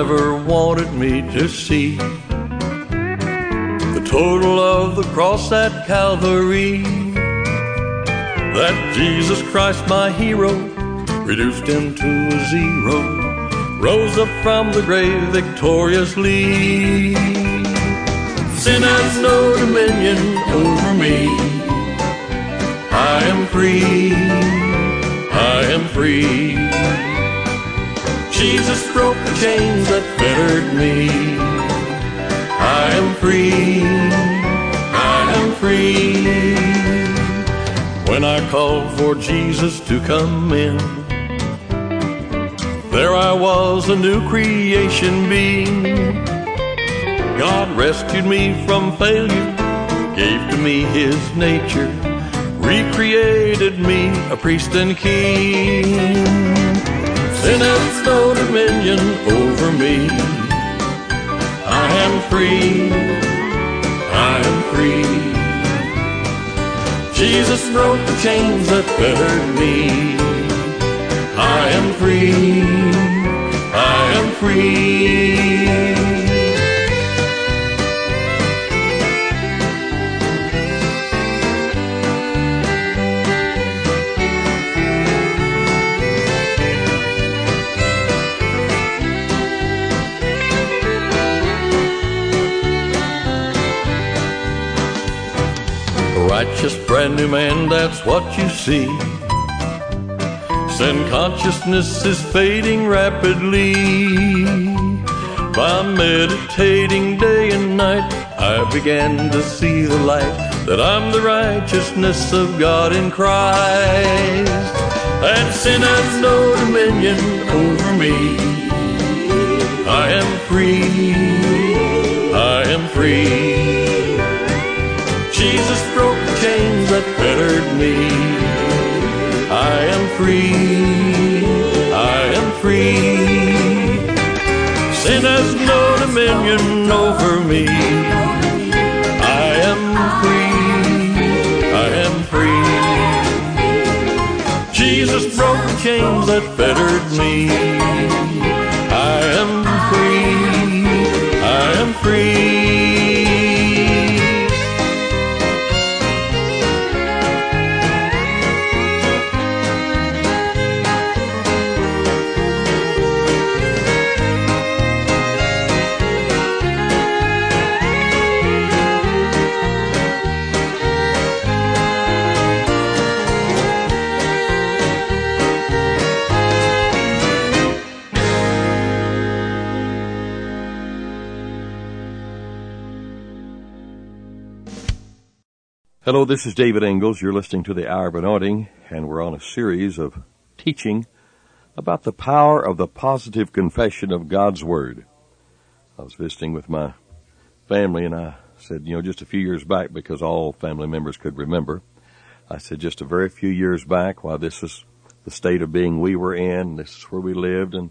Never wanted me to see the total of the cross at Calvary. That Jesus Christ, my hero, reduced him to a zero, rose up from the grave victoriously. Sin has no dominion over me. I am free. I am free. Jesus broke the chains fettered me. I am free, I am free. When I called for Jesus to come in, there I was, a new creation being. God rescued me from failure, gave to me His nature, recreated me a priest and king. Sin has no dominion over me. Am free. I am free. Jesus broke the chains that fettered me. I am free. I am free. New man, that's what you see. Sin consciousness is fading rapidly. By meditating day and night, I began to see the light that I'm the righteousness of God in Christ. And sin has no dominion over me. I am free. I am free. That fettered me. I am free. I am free. Sin has no dominion over me. I am free. I am free. Jesus broke the chains that fettered me. Hello, this is David Ingles. You're listening to the Hour of Anointing, and we're on a series of teaching about the power of the positive confession of God's Word. I was visiting with my family, and I said, you know, just a few years back, because all family members could remember, I said, just a very few years back, while this is the state of being we were in, this is where we lived, and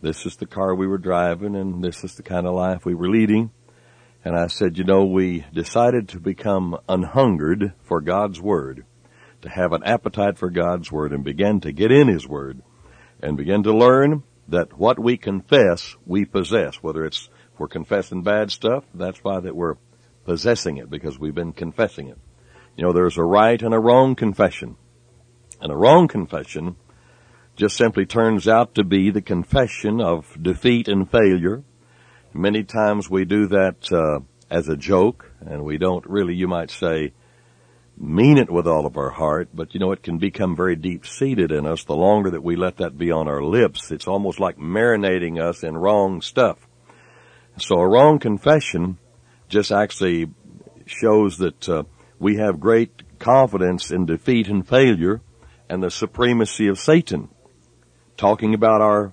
this is the car we were driving, and this is the kind of life we were leading. And I said, you know, we decided to become unhungered for God's Word, to have an appetite for God's Word and begin to get in His Word and begin to learn that what we confess, we possess. Whether it's, we're confessing bad stuff, that's why that we're possessing it because we've been confessing it. You know, there's a right and a wrong confession. And a wrong confession just simply turns out to be the confession of defeat and failure Many times we do that uh, as a joke, and we don't really, you might say, mean it with all of our heart, but you know, it can become very deep seated in us the longer that we let that be on our lips. It's almost like marinating us in wrong stuff. So a wrong confession just actually shows that uh, we have great confidence in defeat and failure and the supremacy of Satan. Talking about our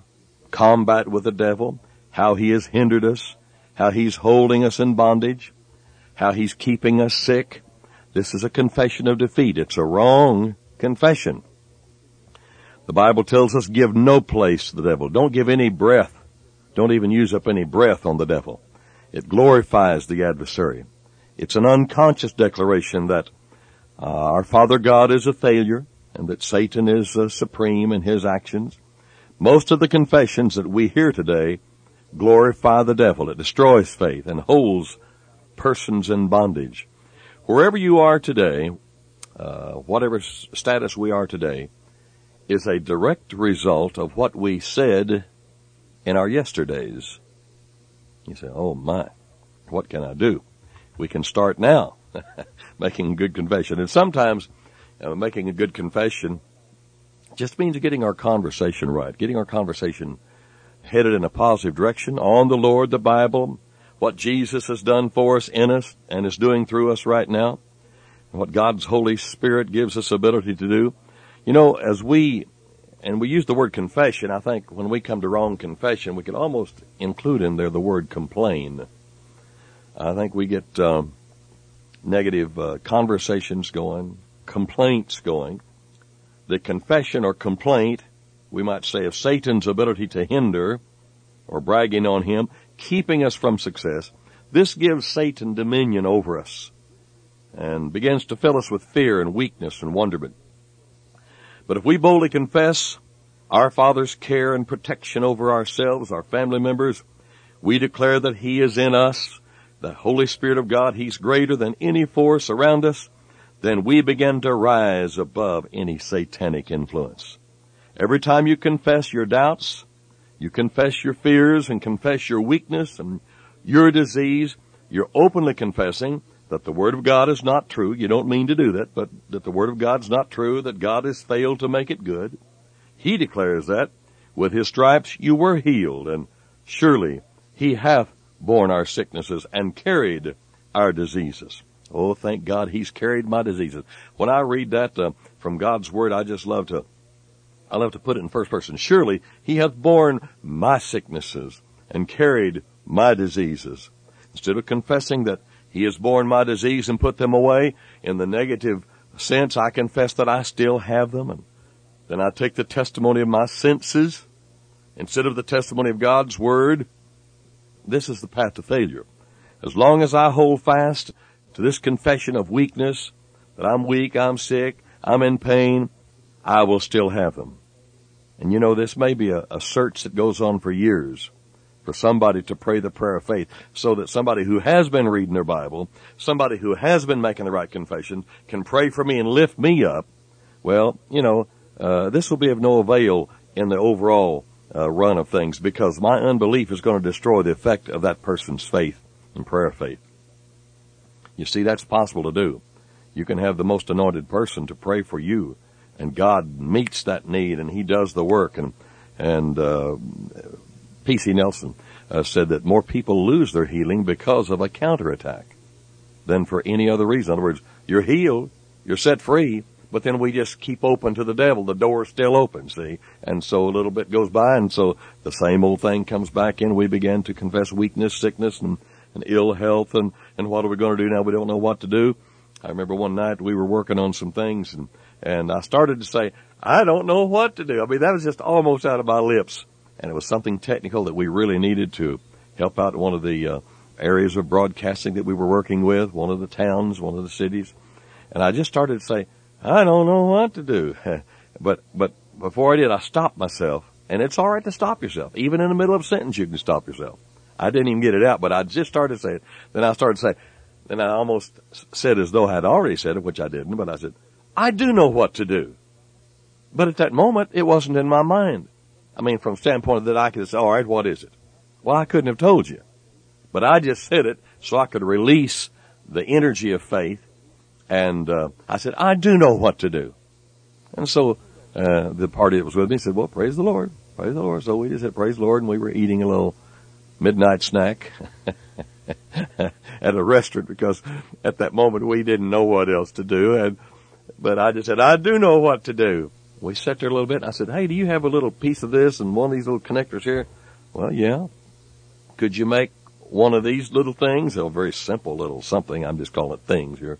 combat with the devil, how he has hindered us, how he's holding us in bondage, how he's keeping us sick, this is a confession of defeat. It's a wrong confession. The Bible tells us give no place to the devil. Don't give any breath. Don't even use up any breath on the devil. It glorifies the adversary. It's an unconscious declaration that uh, our Father God is a failure and that Satan is uh, supreme in his actions. Most of the confessions that we hear today glorify the devil. It destroys faith and holds persons in bondage. Wherever you are today, uh, whatever status we are today, is a direct result of what we said in our yesterdays. You say, oh my, what can I do? We can start now making a good confession. And sometimes uh, making a good confession just means getting our conversation right, getting our conversation headed in a positive direction on the Lord, the Bible, what Jesus has done for us in us and is doing through us right now, what God's Holy Spirit gives us ability to do. You know, as we, and we use the word confession, I think when we come to wrong confession, we can almost include in there the word complain. I think we get um, negative uh, conversations going, complaints going. The confession or complaint, we might say, of Satan's ability to hinder or bragging on him keeping us from success, this gives Satan dominion over us and begins to fill us with fear and weakness and wonderment. But if we boldly confess our Father's care and protection over ourselves, our family members, we declare that He is in us, the Holy Spirit of God, He's greater than any force around us, then we begin to rise above any satanic influence. Every time you confess your doubts, you confess your fears and confess your weakness and your disease. You're openly confessing that the Word of God is not true. You don't mean to do that, but that the Word of God's not true, that God has failed to make it good. He declares that with His stripes you were healed, and surely He hath borne our sicknesses and carried our diseases. Oh, thank God He's carried my diseases. When I read that uh, from God's Word, I just love to I love to put it in first person. Surely he hath borne my sicknesses and carried my diseases. Instead of confessing that he has borne my disease and put them away in the negative sense, I confess that I still have them and then I take the testimony of my senses instead of the testimony of God's word. This is the path to failure. As long as I hold fast to this confession of weakness, that I'm weak, I'm sick, I'm in pain, I will still have them. And you know, this may be a, a search that goes on for years for somebody to pray the prayer of faith so that somebody who has been reading their Bible, somebody who has been making the right confession can pray for me and lift me up. Well, you know, uh, this will be of no avail in the overall uh, run of things because my unbelief is going to destroy the effect of that person's faith and prayer of faith. You see, that's possible to do. You can have the most anointed person to pray for you and God meets that need and He does the work. And and uh, P.C. Nelson uh, said that more people lose their healing because of a counterattack than for any other reason. In other words, you're healed, you're set free, but then we just keep open to the devil. The door is still open, see? And so a little bit goes by, and so the same old thing comes back in. We begin to confess weakness, sickness, and, and ill health, and, and what are we going to do now? We don't know what to do. I remember one night we were working on some things, and and I started to say, I don't know what to do. I mean, that was just almost out of my lips. And it was something technical that we really needed to help out one of the uh, areas of broadcasting that we were working with, one of the towns, one of the cities. And I just started to say, I don't know what to do. but, but before I did, I stopped myself. And it's alright to stop yourself. Even in the middle of a sentence, you can stop yourself. I didn't even get it out, but I just started to say it. Then I started to say, then I almost said as though I had already said it, which I didn't, but I said, I do know what to do. But at that moment, it wasn't in my mind. I mean, from standpoint that I could say, all right, what is it? Well, I couldn't have told you. But I just said it so I could release the energy of faith. And uh, I said, I do know what to do. And so uh, the party that was with me said, well, praise the Lord. Praise the Lord. So we just said, praise the Lord, and we were eating a little midnight snack at a restaurant because at that moment we didn't know what else to do. And, but I just said, I do know what to do. We sat there a little bit and I said, Hey, do you have a little piece of this and one of these little connectors here? Well, yeah. Could you make one of these little things? A very simple little something. I'm just calling it things here.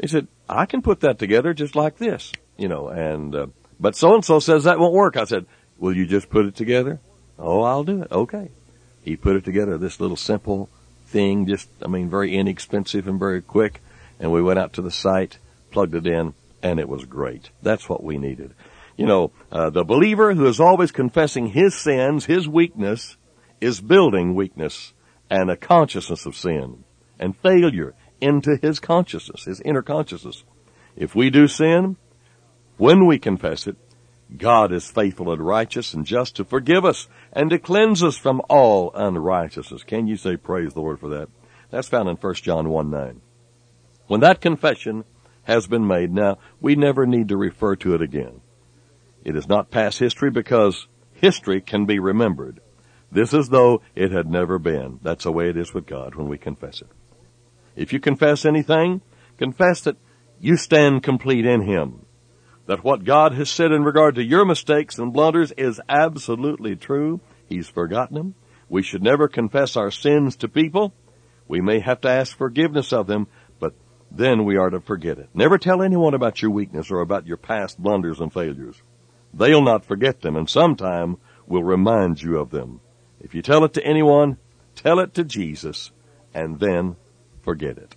He said, I can put that together just like this, you know, and, uh, but so and so says that won't work. I said, will you just put it together? Oh, I'll do it. Okay. He put it together, this little simple thing, just, I mean, very inexpensive and very quick. And we went out to the site, plugged it in, and it was great. That's what we needed. You know, uh, the believer who is always confessing his sins, his weakness, is building weakness and a consciousness of sin and failure into his consciousness, his inner consciousness. If we do sin, when we confess it, God is faithful and righteous and just to forgive us and to cleanse us from all unrighteousness. Can you say praise the Lord for that? That's found in 1 John 1 9. When that confession has been made, now we never need to refer to it again. It is not past history because history can be remembered. This is though it had never been. That's the way it is with God when we confess it. If you confess anything, confess that you stand complete in Him that what God has said in regard to your mistakes and blunders is absolutely true. He's forgotten them. We should never confess our sins to people. We may have to ask forgiveness of them, then we are to forget it. Never tell anyone about your weakness or about your past blunders and failures. They'll not forget them and sometime will remind you of them. If you tell it to anyone, tell it to Jesus and then forget it.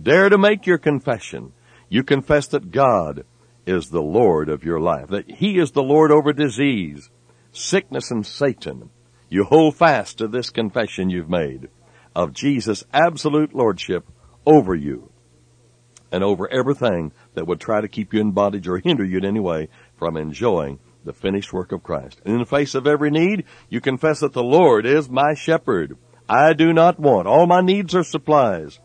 Dare to make your confession. You confess that God is the Lord of your life, that He is the Lord over disease, sickness, and Satan. You hold fast to this confession you've made of Jesus' absolute Lordship over you and over everything that would try to keep you in bondage or hinder you in any way from enjoying the finished work of Christ. And in the face of every need, you confess that the Lord is my shepherd. I do not want. All my needs are supplies.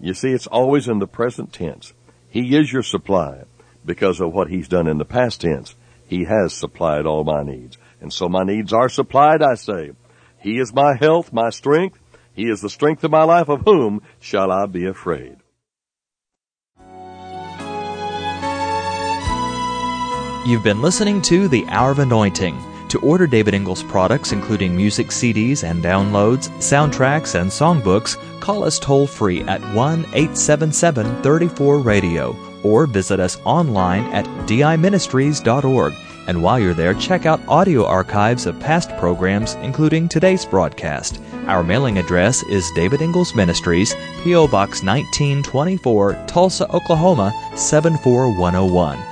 You see, it's always in the present tense. He is your supply because of what he's done in the past tense. He has supplied all my needs. And so my needs are supplied, I say. He is my health, my strength. He is the strength of my life. Of whom shall I be afraid? You've been listening to The Hour of Anointing. To order David Ingles products, including music CDs and downloads, soundtracks, and songbooks, call us toll free at 1 877 34 Radio or visit us online at diministries.org. And while you're there, check out audio archives of past programs, including today's broadcast. Our mailing address is David Ingles Ministries, P.O. Box 1924, Tulsa, Oklahoma 74101.